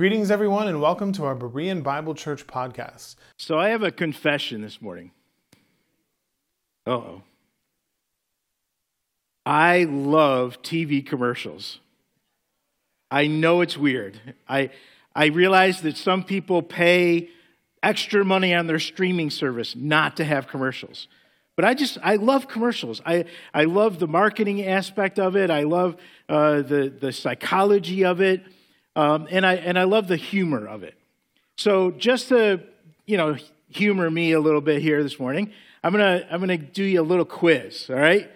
Greetings, everyone, and welcome to our Berean Bible Church podcast. So, I have a confession this morning. Uh oh. I love TV commercials. I know it's weird. I, I realize that some people pay extra money on their streaming service not to have commercials. But I just, I love commercials. I, I love the marketing aspect of it. I love uh, the, the psychology of it. Um, and, I, and I love the humor of it. So just to, you know, humor me a little bit here this morning, I'm going to I'm gonna do you a little quiz, all right?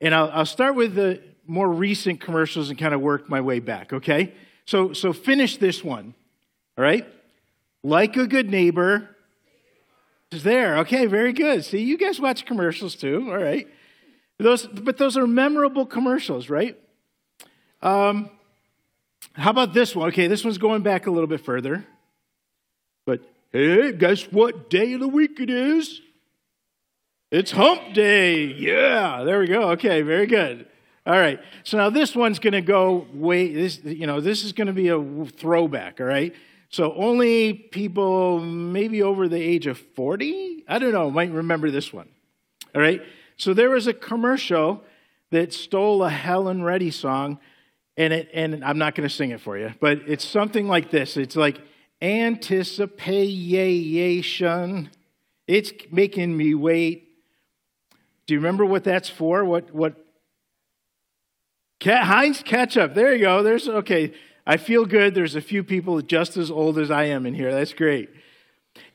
And I'll, I'll start with the more recent commercials and kind of work my way back, okay? So, so finish this one, all right? Like a good neighbor is there. Okay, very good. See, you guys watch commercials too, all right? Those, but those are memorable commercials, right? Um, how about this one? Okay, this one's going back a little bit further. But hey, guess what day of the week it is? It's hump day. Yeah, there we go. Okay, very good. All right. So now this one's going to go way this you know, this is going to be a throwback, all right? So only people maybe over the age of 40, I don't know, might remember this one. All right? So there was a commercial that stole a Helen Reddy song and it and I'm not going to sing it for you, but it's something like this. It's like anticipation. It's making me wait. Do you remember what that's for? What what Heinz ketchup. There you go. There's okay. I feel good. There's a few people just as old as I am in here. That's great.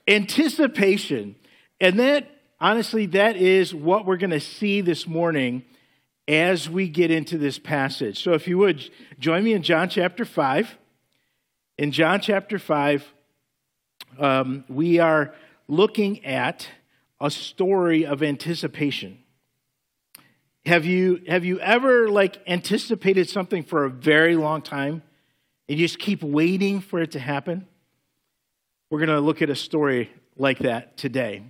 Anticipation. And that honestly that is what we're going to see this morning as we get into this passage. So, if you would, join me in John chapter 5. In John chapter 5, um, we are looking at a story of anticipation. Have you, have you ever like anticipated something for a very long time and you just keep waiting for it to happen? We're going to look at a story like that today.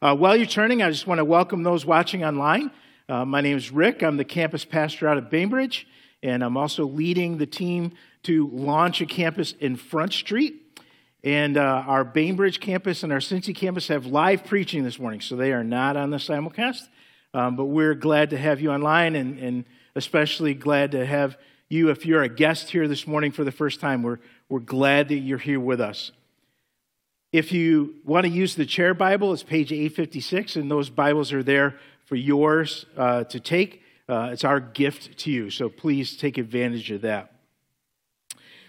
Uh, while you're turning, I just want to welcome those watching online. Uh, my name is Rick. I'm the campus pastor out of Bainbridge, and I'm also leading the team to launch a campus in Front Street. And uh, our Bainbridge campus and our Cincy campus have live preaching this morning, so they are not on the simulcast. Um, but we're glad to have you online, and, and especially glad to have you if you're a guest here this morning for the first time. We're, we're glad that you're here with us. If you want to use the chair Bible, it's page 856, and those Bibles are there for yours uh, to take. Uh, it's our gift to you, so please take advantage of that.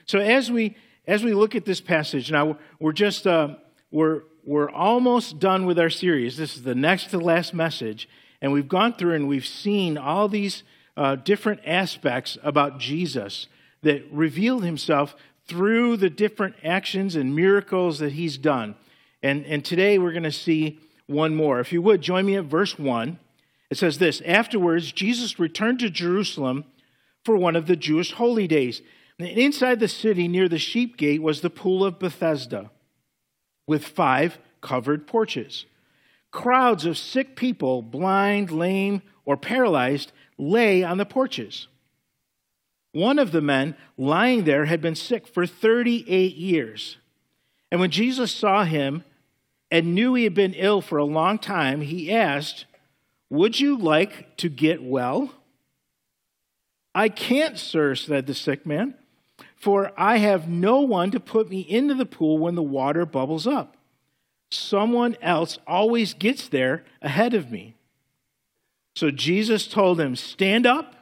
So as we as we look at this passage now, we're just uh, we're we're almost done with our series. This is the next to last message, and we've gone through and we've seen all these uh, different aspects about Jesus that revealed Himself through the different actions and miracles that He's done. And and today we're going to see one more. If you would join me at verse one. It says this Afterwards, Jesus returned to Jerusalem for one of the Jewish holy days. And inside the city, near the sheep gate, was the pool of Bethesda with five covered porches. Crowds of sick people, blind, lame, or paralyzed, lay on the porches. One of the men lying there had been sick for 38 years. And when Jesus saw him and knew he had been ill for a long time, he asked, would you like to get well? I can't, sir, said the sick man, for I have no one to put me into the pool when the water bubbles up. Someone else always gets there ahead of me. So Jesus told him, Stand up,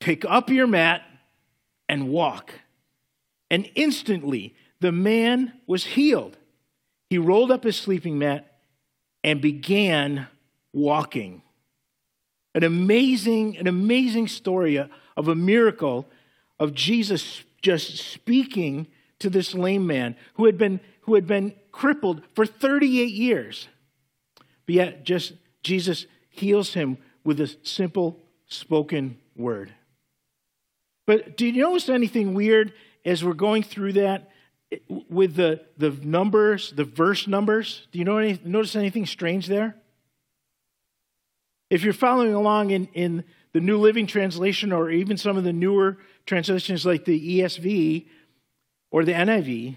pick up your mat, and walk. And instantly the man was healed. He rolled up his sleeping mat and began walking. An amazing, an amazing story of a miracle of Jesus just speaking to this lame man who had been, who had been crippled for 38 years. But yet, just Jesus heals him with a simple spoken word. But do you notice anything weird as we're going through that with the, the numbers, the verse numbers? Do you know any, notice anything strange there? If you're following along in, in the New Living Translation or even some of the newer translations like the ESV, or the NIV,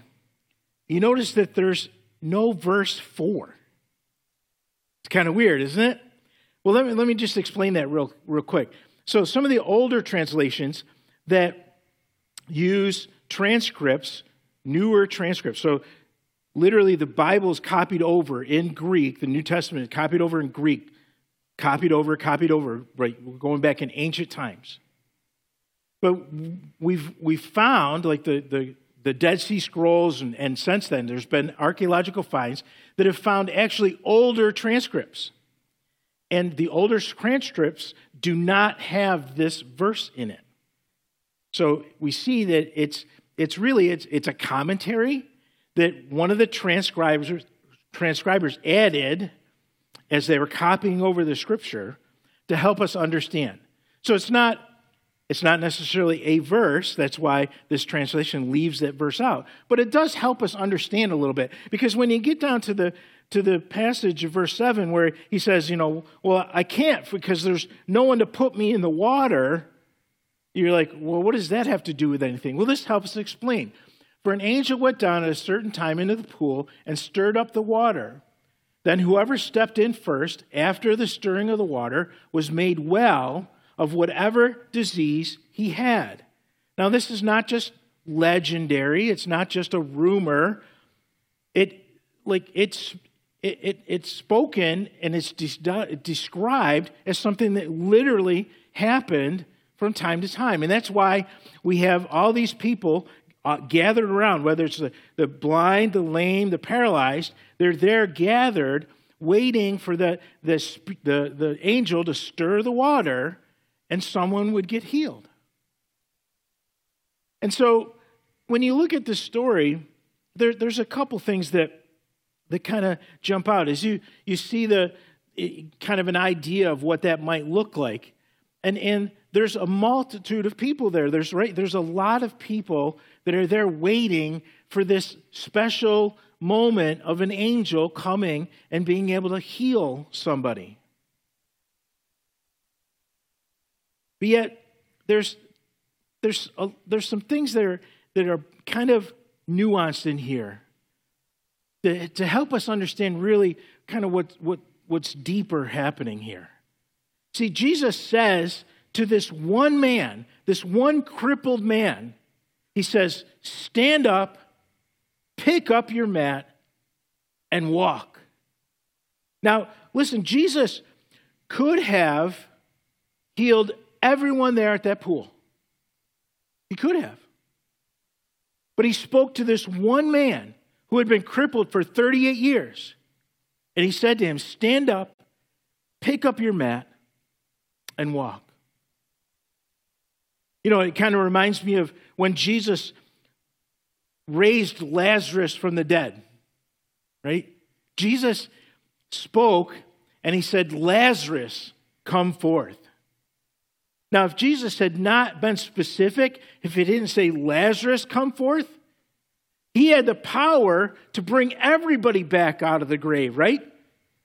you notice that there's no verse 4. It's kind of weird, isn't it? Well, let me, let me just explain that real, real quick. So, some of the older translations that use transcripts, newer transcripts, so literally the Bible is copied over in Greek, the New Testament is copied over in Greek, copied over, copied over, right? We're going back in ancient times. But we've, we've found, like the, the, the Dead Sea Scrolls, and, and since then, there's been archaeological finds that have found actually older transcripts. And the older transcripts do not have this verse in it. So we see that it's, it's really it's, it's a commentary that one of the transcribers, transcribers added as they were copying over the scripture to help us understand. So it's not it's not necessarily a verse. That's why this translation leaves that verse out. But it does help us understand a little bit. Because when you get down to the to the passage of verse 7 where he says, you know, well, I can't because there's no one to put me in the water. You're like, well, what does that have to do with anything? Well, this helps explain. For an angel went down at a certain time into the pool and stirred up the water. Then whoever stepped in first after the stirring of the water was made well of whatever disease he had. Now, this is not just legendary, it's not just a rumor. It, like, it's, it, it, it's spoken and it's de- described as something that literally happened from time to time. And that's why we have all these people uh, gathered around, whether it's the, the blind, the lame, the paralyzed, they're there gathered waiting for the, the, the, the angel to stir the water and someone would get healed. And so when you look at this story, there, there's a couple things that, that kind of jump out as you, you see the kind of an idea of what that might look like. And, and there's a multitude of people there. There's, right, there's a lot of people that are there waiting for this special moment of an angel coming and being able to heal somebody. But yet, there's, there's, a, there's some things that are, that are kind of nuanced in here to, to help us understand really kind of what, what, what's deeper happening here. See, Jesus says to this one man, this one crippled man, he says, Stand up, pick up your mat, and walk. Now, listen, Jesus could have healed everyone there at that pool. He could have. But he spoke to this one man who had been crippled for 38 years. And he said to him, Stand up, pick up your mat, and walk. You know, it kind of reminds me of when Jesus raised Lazarus from the dead, right? Jesus spoke and he said, Lazarus, come forth. Now, if Jesus had not been specific, if he didn't say, Lazarus, come forth, he had the power to bring everybody back out of the grave, right?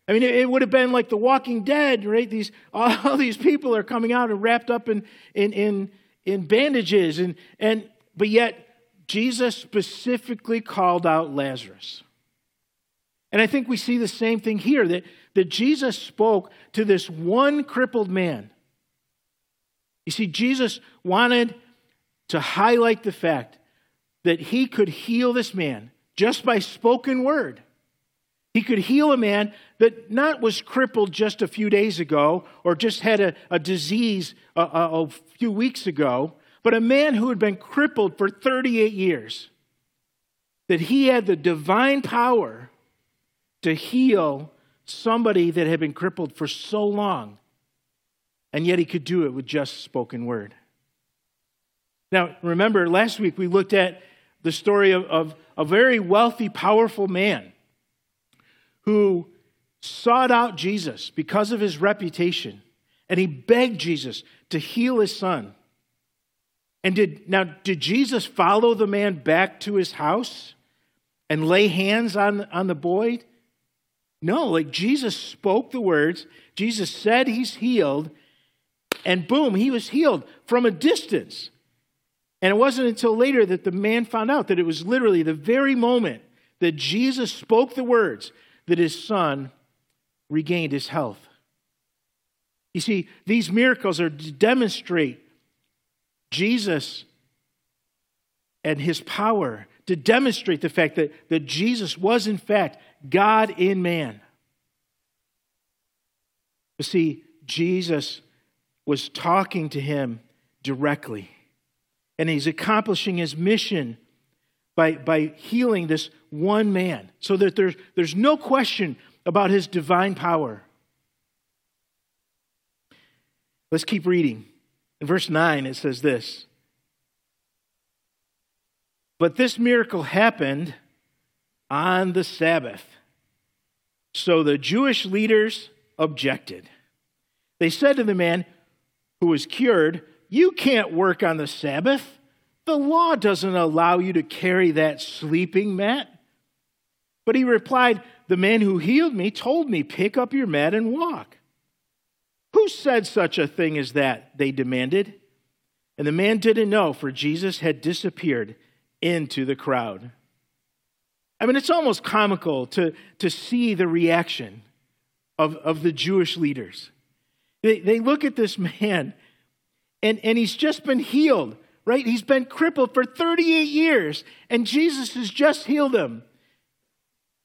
I mean, it would have been like the walking dead, right? These, all these people are coming out and wrapped up in, in, in in bandages. And, and, but yet, Jesus specifically called out Lazarus. And I think we see the same thing here that, that Jesus spoke to this one crippled man. You see, Jesus wanted to highlight the fact that he could heal this man just by spoken word. He could heal a man that not was crippled just a few days ago or just had a, a disease a, a, a few weeks ago, but a man who had been crippled for 38 years. That he had the divine power to heal somebody that had been crippled for so long, and yet he could do it with just spoken word. Now, remember, last week we looked at the story of, of a very wealthy, powerful man who sought out Jesus because of his reputation, and he begged Jesus to heal his son. And did now did Jesus follow the man back to his house and lay hands on, on the boy? No, like Jesus spoke the words, Jesus said he's healed, and boom, he was healed from a distance. And it wasn't until later that the man found out that it was literally the very moment that Jesus spoke the words that his son regained his health. You see, these miracles are to demonstrate Jesus and his power, to demonstrate the fact that, that Jesus was, in fact, God in man. You see, Jesus was talking to him directly, and he's accomplishing his mission by, by healing this one man so that there's, there's no question about his divine power. Let's keep reading. In verse 9, it says this But this miracle happened on the Sabbath. So the Jewish leaders objected. They said to the man who was cured, You can't work on the Sabbath. The law doesn't allow you to carry that sleeping mat. But he replied, The man who healed me told me, Pick up your mat and walk. Who said such a thing as that? They demanded. And the man didn't know, for Jesus had disappeared into the crowd. I mean, it's almost comical to, to see the reaction of, of the Jewish leaders. They, they look at this man, and, and he's just been healed, right? He's been crippled for 38 years, and Jesus has just healed him.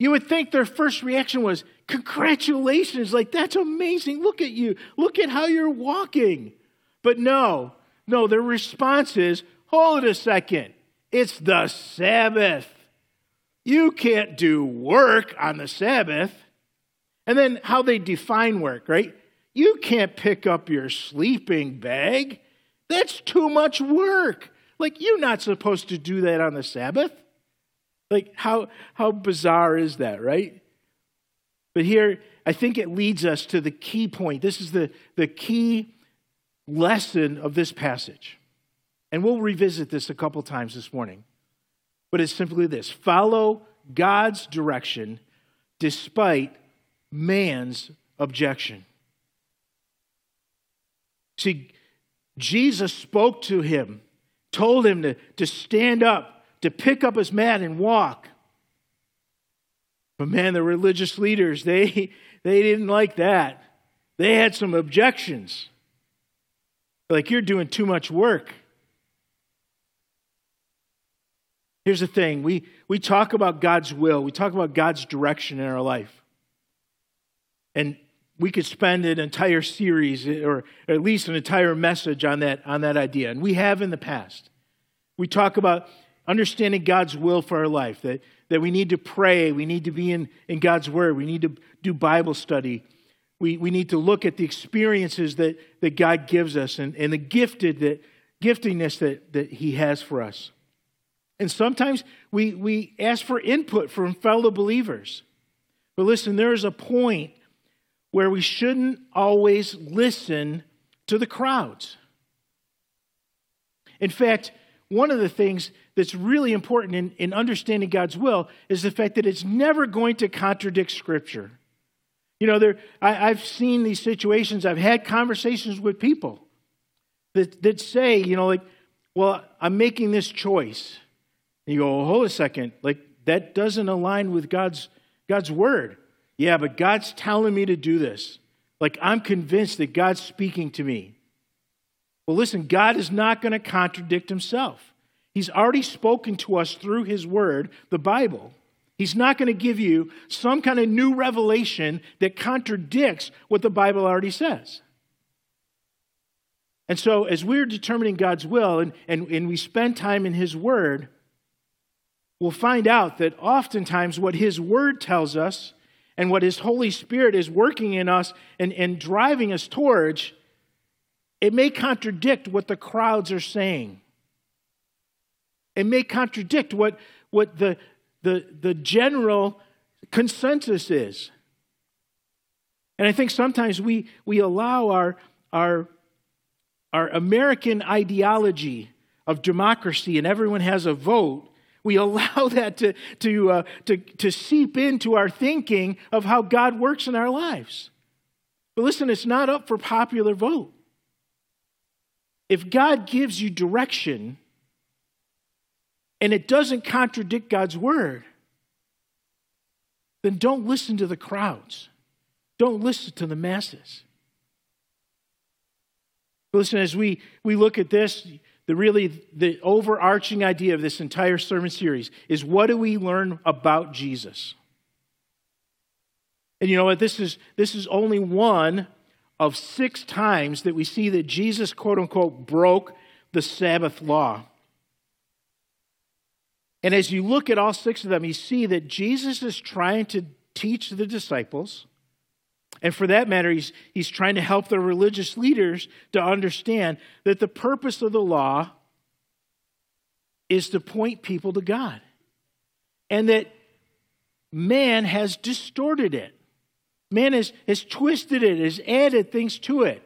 You would think their first reaction was, Congratulations, like that's amazing. Look at you. Look at how you're walking. But no, no, their response is, Hold a second. It's the Sabbath. You can't do work on the Sabbath. And then how they define work, right? You can't pick up your sleeping bag. That's too much work. Like, you're not supposed to do that on the Sabbath. Like, how, how bizarre is that, right? But here, I think it leads us to the key point. This is the, the key lesson of this passage. And we'll revisit this a couple times this morning. But it's simply this follow God's direction despite man's objection. See, Jesus spoke to him, told him to, to stand up, to pick up his mat and walk. But man, the religious leaders, they, they didn't like that. They had some objections. Like, you're doing too much work. Here's the thing we, we talk about God's will, we talk about God's direction in our life. And we could spend an entire series or at least an entire message on that, on that idea. And we have in the past. We talk about understanding God's will for our life, that, that we need to pray, we need to be in, in God's Word, we need to do Bible study. We, we need to look at the experiences that, that God gives us and, and the gifted that, giftingness that, that He has for us. And sometimes we, we ask for input from fellow believers. But listen, there is a point where we shouldn't always listen to the crowds. In fact, one of the things that's really important in, in understanding God's will is the fact that it's never going to contradict Scripture. You know, there, I, I've seen these situations, I've had conversations with people that, that say, you know, like, well, I'm making this choice. And you go, hold a second, like, that doesn't align with God's, God's word. Yeah, but God's telling me to do this. Like, I'm convinced that God's speaking to me. Well, listen, God is not going to contradict himself. He's already spoken to us through his word, the Bible. He's not going to give you some kind of new revelation that contradicts what the Bible already says. And so, as we're determining God's will and, and, and we spend time in His Word, we'll find out that oftentimes what His Word tells us and what His Holy Spirit is working in us and, and driving us towards, it may contradict what the crowds are saying. It may contradict what, what the, the, the general consensus is. And I think sometimes we, we allow our, our, our American ideology of democracy and everyone has a vote we allow that to, to, uh, to, to seep into our thinking of how God works in our lives. But listen, it's not up for popular vote. If God gives you direction, and it doesn't contradict God's word, then don't listen to the crowds. Don't listen to the masses. Listen, as we, we look at this, the really the overarching idea of this entire sermon series is what do we learn about Jesus? And you know what? This is this is only one of six times that we see that Jesus, quote unquote, broke the Sabbath law. And as you look at all six of them, you see that Jesus is trying to teach the disciples, and for that matter, he's, he's trying to help the religious leaders to understand that the purpose of the law is to point people to God, and that man has distorted it. Man has, has twisted it, has added things to it.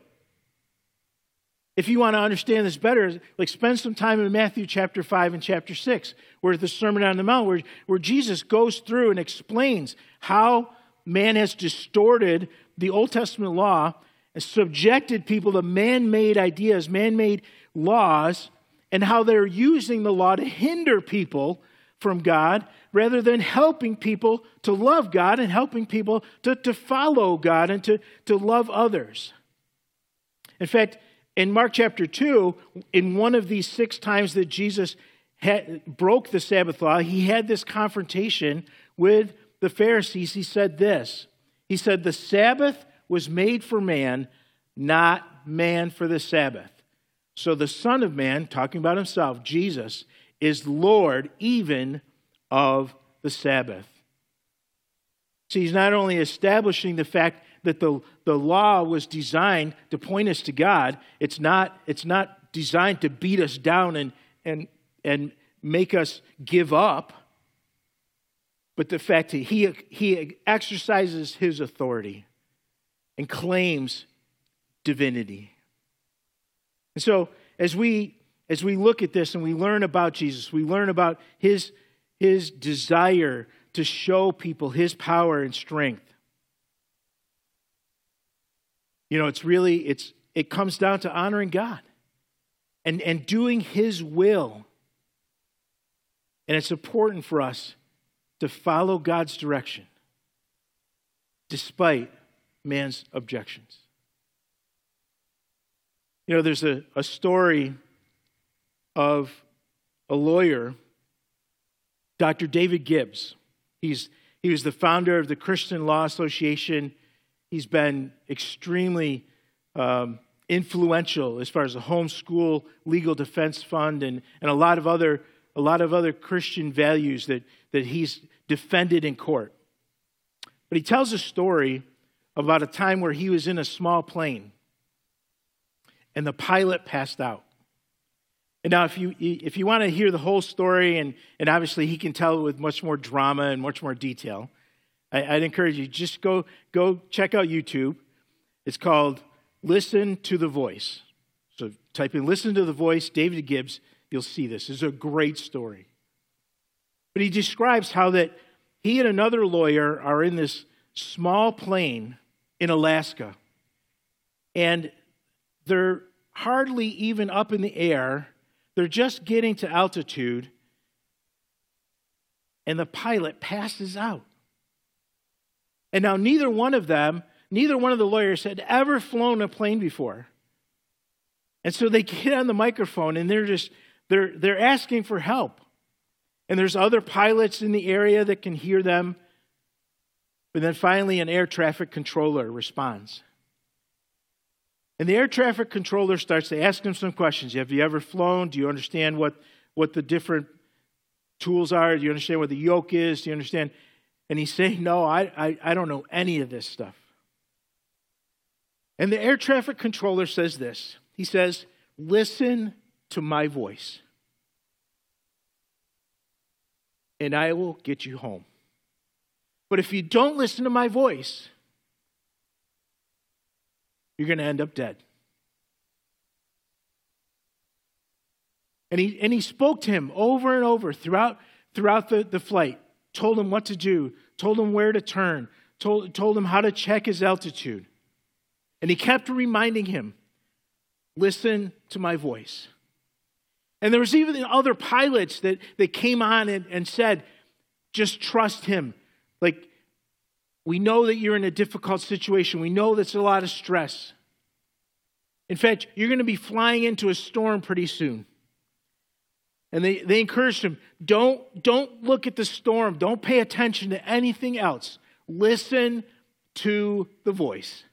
If you want to understand this better, like spend some time in Matthew chapter 5 and chapter 6, where the Sermon on the Mount, where, where Jesus goes through and explains how man has distorted the Old Testament law and subjected people to man made ideas, man made laws, and how they're using the law to hinder people from God rather than helping people to love God and helping people to, to follow God and to, to love others. In fact, in Mark chapter 2, in one of these six times that Jesus had, broke the Sabbath law, he had this confrontation with the Pharisees. He said this He said, The Sabbath was made for man, not man for the Sabbath. So the Son of Man, talking about himself, Jesus, is Lord even of the Sabbath. See, he's not only establishing the fact that the, the law was designed to point us to God, it's not, it's not designed to beat us down and, and, and make us give up, but the fact that he, he exercises his authority and claims divinity. And so, as we as we look at this and we learn about Jesus, we learn about his, his desire to show people his power and strength. You know, it's really, it's, it comes down to honoring God and, and doing his will. And it's important for us to follow God's direction despite man's objections. You know, there's a, a story of a lawyer, Dr. David Gibbs. He's, he was the founder of the Christian Law Association. He's been extremely um, influential as far as the homeschool legal defense fund and, and a lot of other a lot of other Christian values that, that he's defended in court. But he tells a story about a time where he was in a small plane and the pilot passed out. And now, if you, if you want to hear the whole story, and, and obviously he can tell it with much more drama and much more detail, I, would encourage you just go, go check out YouTube. It's called Listen to the Voice. So type in Listen to the Voice, David Gibbs, you'll see this. It's a great story. But he describes how that he and another lawyer are in this small plane in Alaska. And they're hardly even up in the air they're just getting to altitude, and the pilot passes out. And now, neither one of them, neither one of the lawyers had ever flown a plane before. And so they get on the microphone and they're just, they're, they're asking for help. And there's other pilots in the area that can hear them. But then finally, an air traffic controller responds. And the air traffic controller starts to ask him some questions. Have you ever flown? Do you understand what, what the different tools are? Do you understand what the yoke is? Do you understand? And he's saying, No, I, I, I don't know any of this stuff. And the air traffic controller says this He says, Listen to my voice, and I will get you home. But if you don't listen to my voice, you're going to end up dead. And he, and he spoke to him over and over throughout, throughout the, the flight, told him what to do, told him where to turn, told, told him how to check his altitude. And he kept reminding him listen to my voice. And there was even other pilots that, that came on and, and said, just trust him. Like, we know that you're in a difficult situation. We know that's a lot of stress. In fact, you're going to be flying into a storm pretty soon. And they, they encouraged him don't, don't look at the storm, don't pay attention to anything else. Listen to the voice.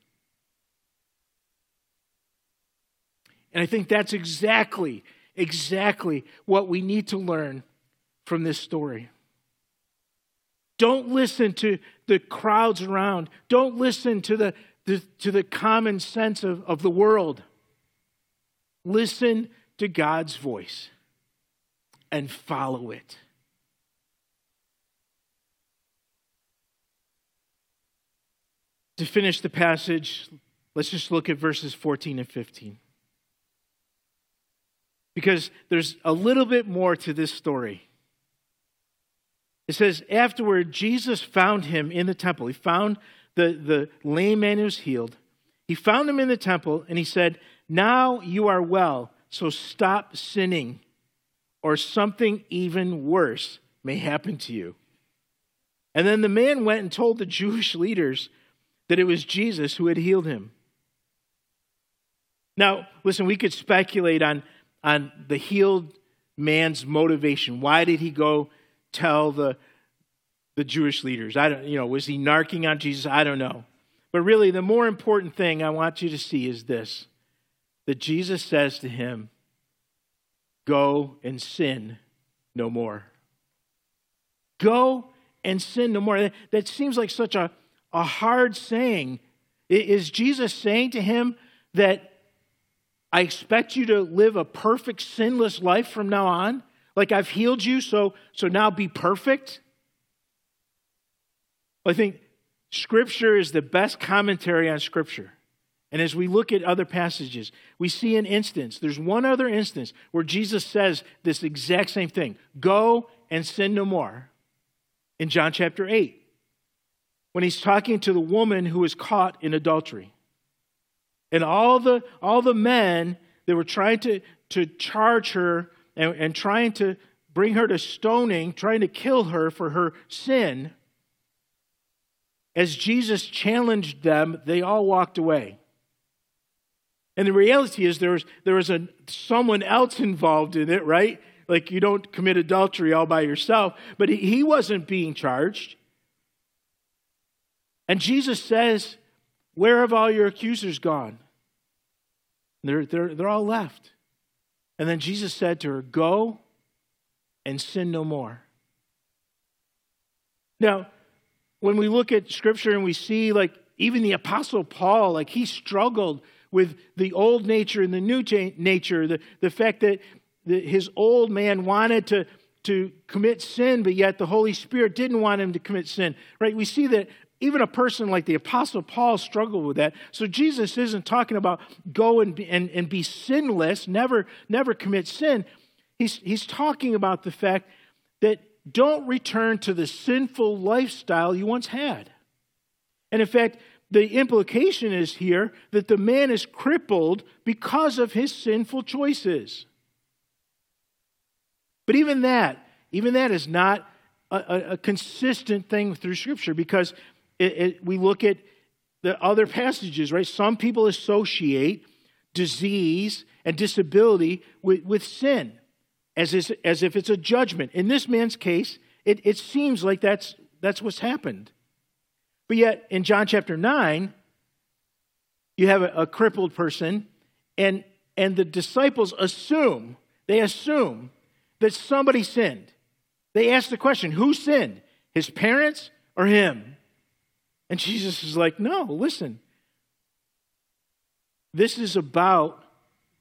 And I think that's exactly, exactly what we need to learn from this story. Don't listen to the crowds around. Don't listen to the, the, to the common sense of, of the world. Listen to God's voice and follow it. To finish the passage, let's just look at verses 14 and 15. Because there's a little bit more to this story. It says, afterward, Jesus found him in the temple. He found the, the lame man who was healed. He found him in the temple and he said, Now you are well, so stop sinning, or something even worse may happen to you. And then the man went and told the Jewish leaders that it was Jesus who had healed him. Now, listen, we could speculate on, on the healed man's motivation. Why did he go tell the, the Jewish leaders? I don't, you know, was he narking on Jesus? I don't know. But really, the more important thing I want you to see is this that Jesus says to him, Go and sin no more. Go and sin no more. That seems like such a, a hard saying. Is Jesus saying to him that I expect you to live a perfect, sinless life from now on? Like I've healed you, so, so now be perfect? I think Scripture is the best commentary on Scripture. And as we look at other passages, we see an instance. There's one other instance where Jesus says this exact same thing go and sin no more in John chapter 8, when he's talking to the woman who was caught in adultery. And all the, all the men that were trying to, to charge her and, and trying to bring her to stoning, trying to kill her for her sin, as Jesus challenged them, they all walked away. And the reality is there was, there was a, someone else involved in it, right? Like you don't commit adultery all by yourself, but he, he wasn't being charged. And Jesus says, Where have all your accusers gone? They're, they're, they're all left. And then Jesus said to her, Go and sin no more. Now, when we look at scripture and we see, like, even the Apostle Paul, like, he struggled with the old nature and the new nature, the, the fact that the, his old man wanted to, to commit sin, but yet the Holy Spirit didn't want him to commit sin, right? We see that even a person like the Apostle Paul struggled with that. So Jesus isn't talking about go and be, and, and be sinless, never, never commit sin. He's, he's talking about the fact that don't return to the sinful lifestyle you once had. And in fact, the implication is here that the man is crippled because of his sinful choices. But even that, even that is not a, a, a consistent thing through Scripture because it, it, we look at the other passages, right? Some people associate disease and disability with, with sin as, is, as if it's a judgment. In this man's case, it, it seems like that's, that's what's happened. But yet, in John chapter 9, you have a, a crippled person, and, and the disciples assume, they assume that somebody sinned. They ask the question who sinned? His parents or him? And Jesus is like, no, listen. This is about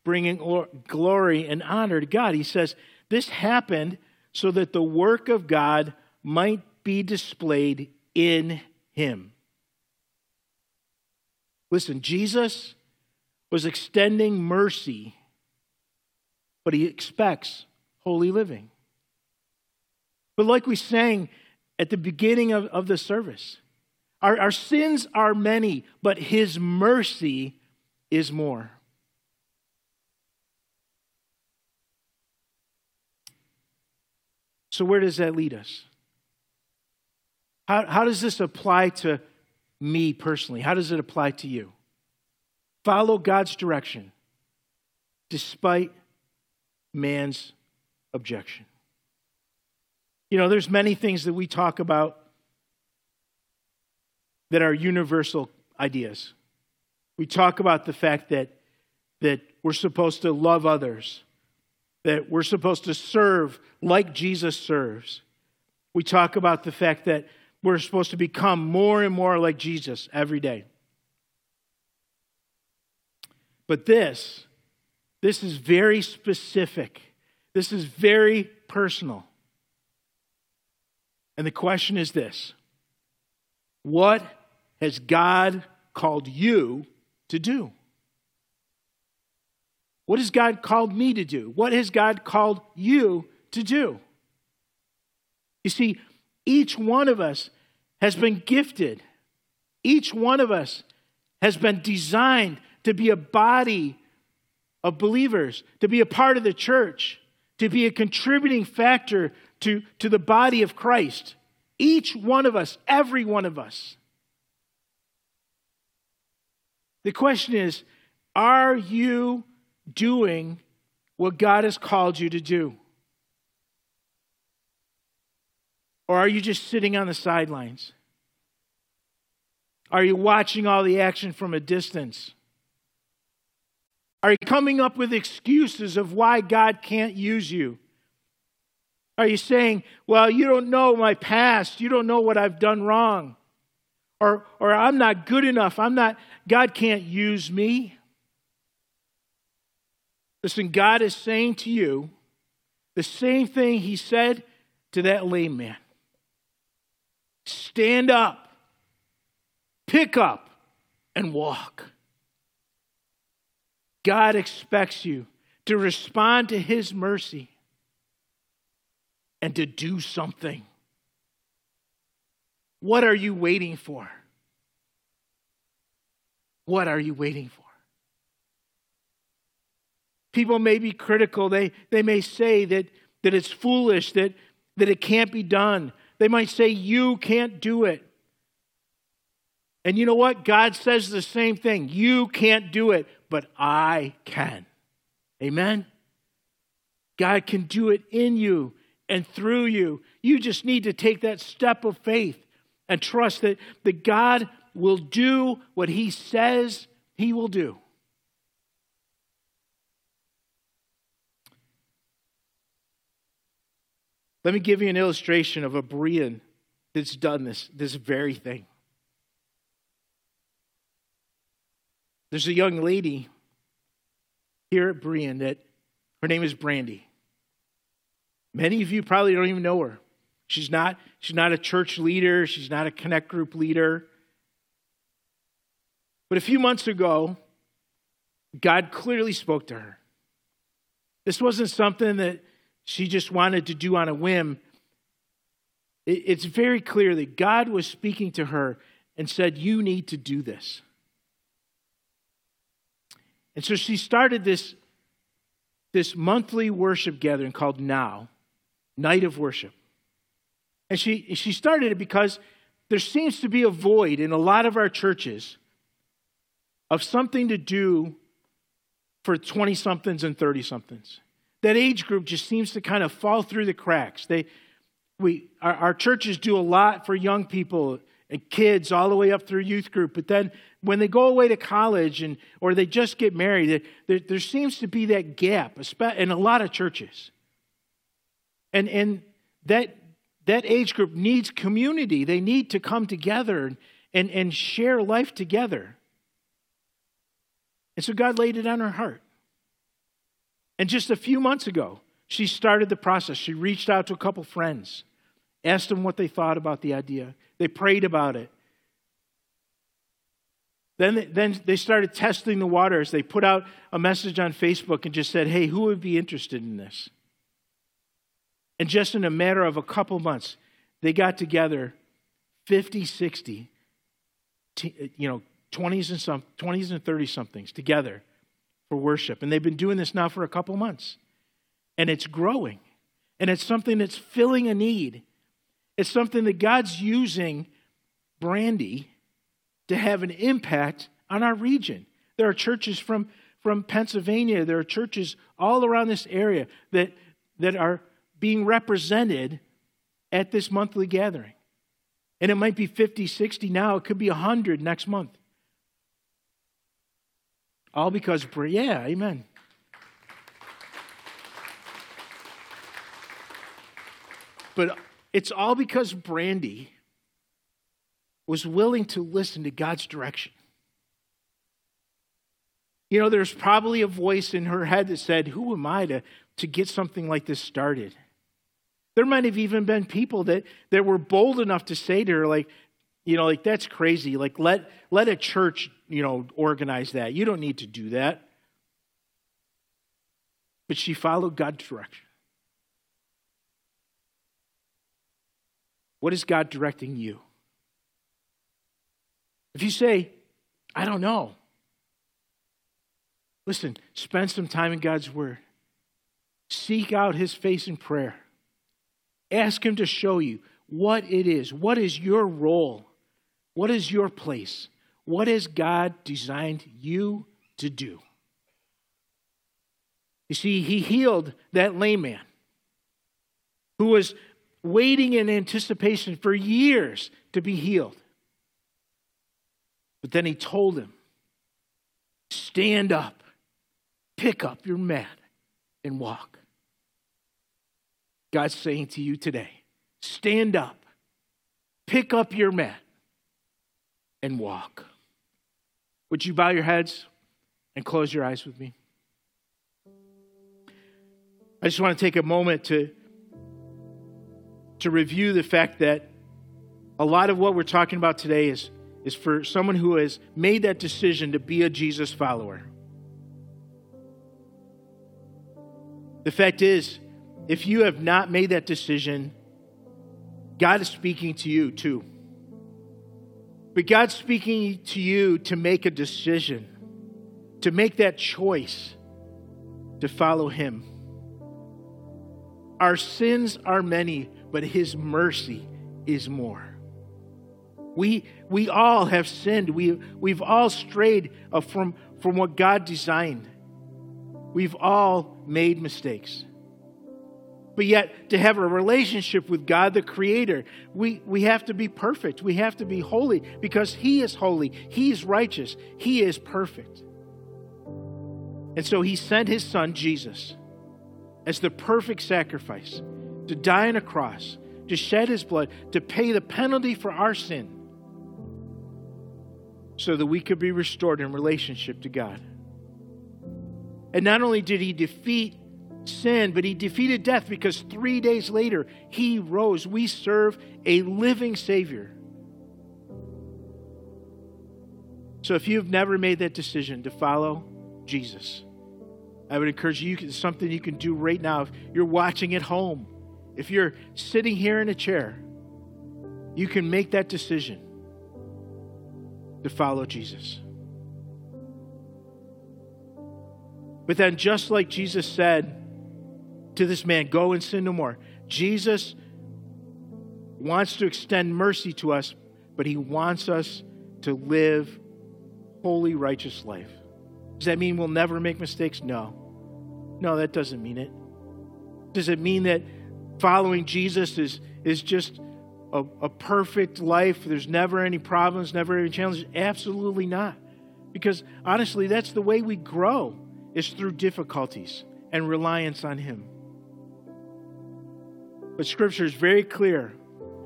bringing glory and honor to God. He says, this happened so that the work of God might be displayed in him. Listen, Jesus was extending mercy, but he expects holy living. But like we sang at the beginning of, of the service, our, our sins are many, but his mercy is more. So, where does that lead us? How, how does this apply to me personally? How does it apply to you? Follow God's direction despite man's objection. You know, there's many things that we talk about that are universal ideas. We talk about the fact that, that we're supposed to love others, that we're supposed to serve like Jesus serves. We talk about the fact that we're supposed to become more and more like Jesus every day. But this, this is very specific. This is very personal. And the question is this What has God called you to do? What has God called me to do? What has God called you to do? You see, each one of us has been gifted. Each one of us has been designed to be a body of believers, to be a part of the church, to be a contributing factor to, to the body of Christ. Each one of us, every one of us. The question is are you doing what God has called you to do? Or are you just sitting on the sidelines? Are you watching all the action from a distance? Are you coming up with excuses of why God can't use you? Are you saying, well, you don't know my past, you don't know what I've done wrong? Or, or I'm not good enough, I'm not, God can't use me. Listen, God is saying to you the same thing He said to that lame man stand up, pick up, and walk. God expects you to respond to His mercy and to do something. What are you waiting for? What are you waiting for? People may be critical. They, they may say that, that it's foolish, that, that it can't be done. They might say, You can't do it. And you know what? God says the same thing. You can't do it, but I can. Amen? God can do it in you and through you. You just need to take that step of faith and trust that, that God will do what He says He will do. Let me give you an illustration of a Berean that's done this, this very thing. There's a young lady here at Berean that her name is Brandy. Many of you probably don't even know her. She's not, she's not a church leader, she's not a connect group leader. But a few months ago, God clearly spoke to her. This wasn't something that she just wanted to do on a whim. It's very clear that God was speaking to her and said, You need to do this. And so she started this, this monthly worship gathering called Now, Night of Worship. And she, she started it because there seems to be a void in a lot of our churches of something to do for 20 somethings and 30 somethings that age group just seems to kind of fall through the cracks. They, we, our, our churches do a lot for young people and kids all the way up through youth group. But then when they go away to college and or they just get married, there, there seems to be that gap in a lot of churches. And, and that, that age group needs community. They need to come together and, and share life together. And so God laid it on her heart. And just a few months ago, she started the process. She reached out to a couple friends, asked them what they thought about the idea. They prayed about it. Then they, then they started testing the waters. They put out a message on Facebook and just said, hey, who would be interested in this? And just in a matter of a couple months, they got together 50, 60, you know, 20s and some 20s and 30 somethings together for worship. And they've been doing this now for a couple months. And it's growing. And it's something that's filling a need. It's something that God's using Brandy to have an impact on our region. There are churches from, from Pennsylvania, there are churches all around this area that, that are being represented at this monthly gathering. And it might be 50, 60 now, it could be 100 next month. All because, yeah, amen. But it's all because Brandy was willing to listen to God's direction. You know, there's probably a voice in her head that said, Who am I to, to get something like this started? There might have even been people that, that were bold enough to say to her, like, you know, like that's crazy. Like let let a church, you know, organize that. You don't need to do that. But she followed God's direction. What is God directing you? If you say, I don't know, listen, spend some time in God's Word. Seek out His face in prayer. Ask Him to show you what it is. What is your role? What is your place? What has God designed you to do? You see, He healed that lame man who was waiting in anticipation for years to be healed. But then He told him, Stand up, pick up your mat, and walk. God's saying to you today stand up, pick up your mat, and walk. Would you bow your heads and close your eyes with me? I just want to take a moment to, to review the fact that a lot of what we're talking about today is, is for someone who has made that decision to be a Jesus follower. The fact is, if you have not made that decision, God is speaking to you too. But God's speaking to you to make a decision, to make that choice to follow Him. Our sins are many, but His mercy is more. We, we all have sinned. We, we've all strayed uh, from, from what God designed. We've all made mistakes. But yet, to have a relationship with God the Creator, we, we have to be perfect. We have to be holy because He is holy. He is righteous. He is perfect. And so He sent His Son, Jesus, as the perfect sacrifice to die on a cross, to shed His blood, to pay the penalty for our sin, so that we could be restored in relationship to God. And not only did He defeat sin, but he defeated death because three days later he rose. We serve a living Savior. So if you've never made that decision to follow Jesus, I would encourage you, it's something you can do right now. If you're watching at home, if you're sitting here in a chair, you can make that decision to follow Jesus. But then, just like Jesus said, to this man, Go and sin no more. Jesus wants to extend mercy to us, but he wants us to live holy, righteous life. Does that mean we'll never make mistakes? No. No, that doesn't mean it. Does it mean that following Jesus is, is just a, a perfect life? There's never any problems, never any challenges? Absolutely not. Because honestly, that's the way we grow, is through difficulties and reliance on Him. But Scripture is very clear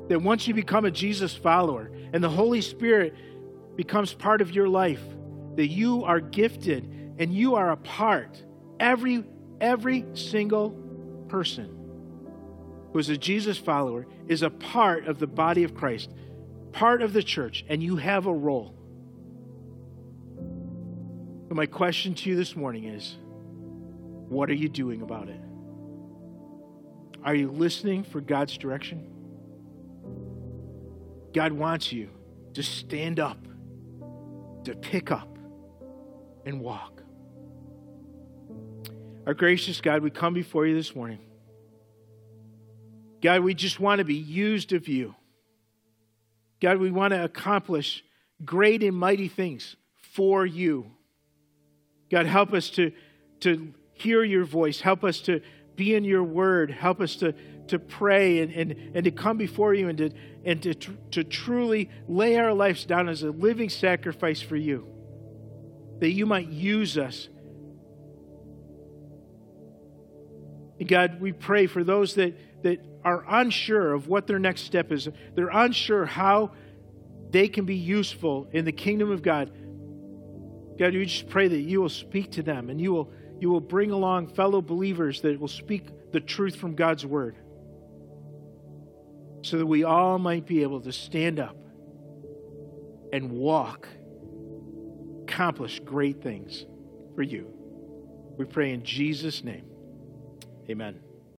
that once you become a Jesus follower and the Holy Spirit becomes part of your life, that you are gifted and you are a part. Every, every single person who is a Jesus follower is a part of the body of Christ, part of the church, and you have a role. So my question to you this morning is what are you doing about it? Are you listening for God's direction? God wants you to stand up, to pick up, and walk. Our gracious God, we come before you this morning. God, we just want to be used of you. God, we want to accomplish great and mighty things for you. God, help us to, to hear your voice. Help us to be in your word. Help us to, to pray and, and, and to come before you and, to, and to, to truly lay our lives down as a living sacrifice for you, that you might use us. And God, we pray for those that, that are unsure of what their next step is. They're unsure how they can be useful in the kingdom of God. God, we just pray that you will speak to them and you will, you will bring along fellow believers that will speak the truth from God's word so that we all might be able to stand up and walk, accomplish great things for you. We pray in Jesus' name. Amen.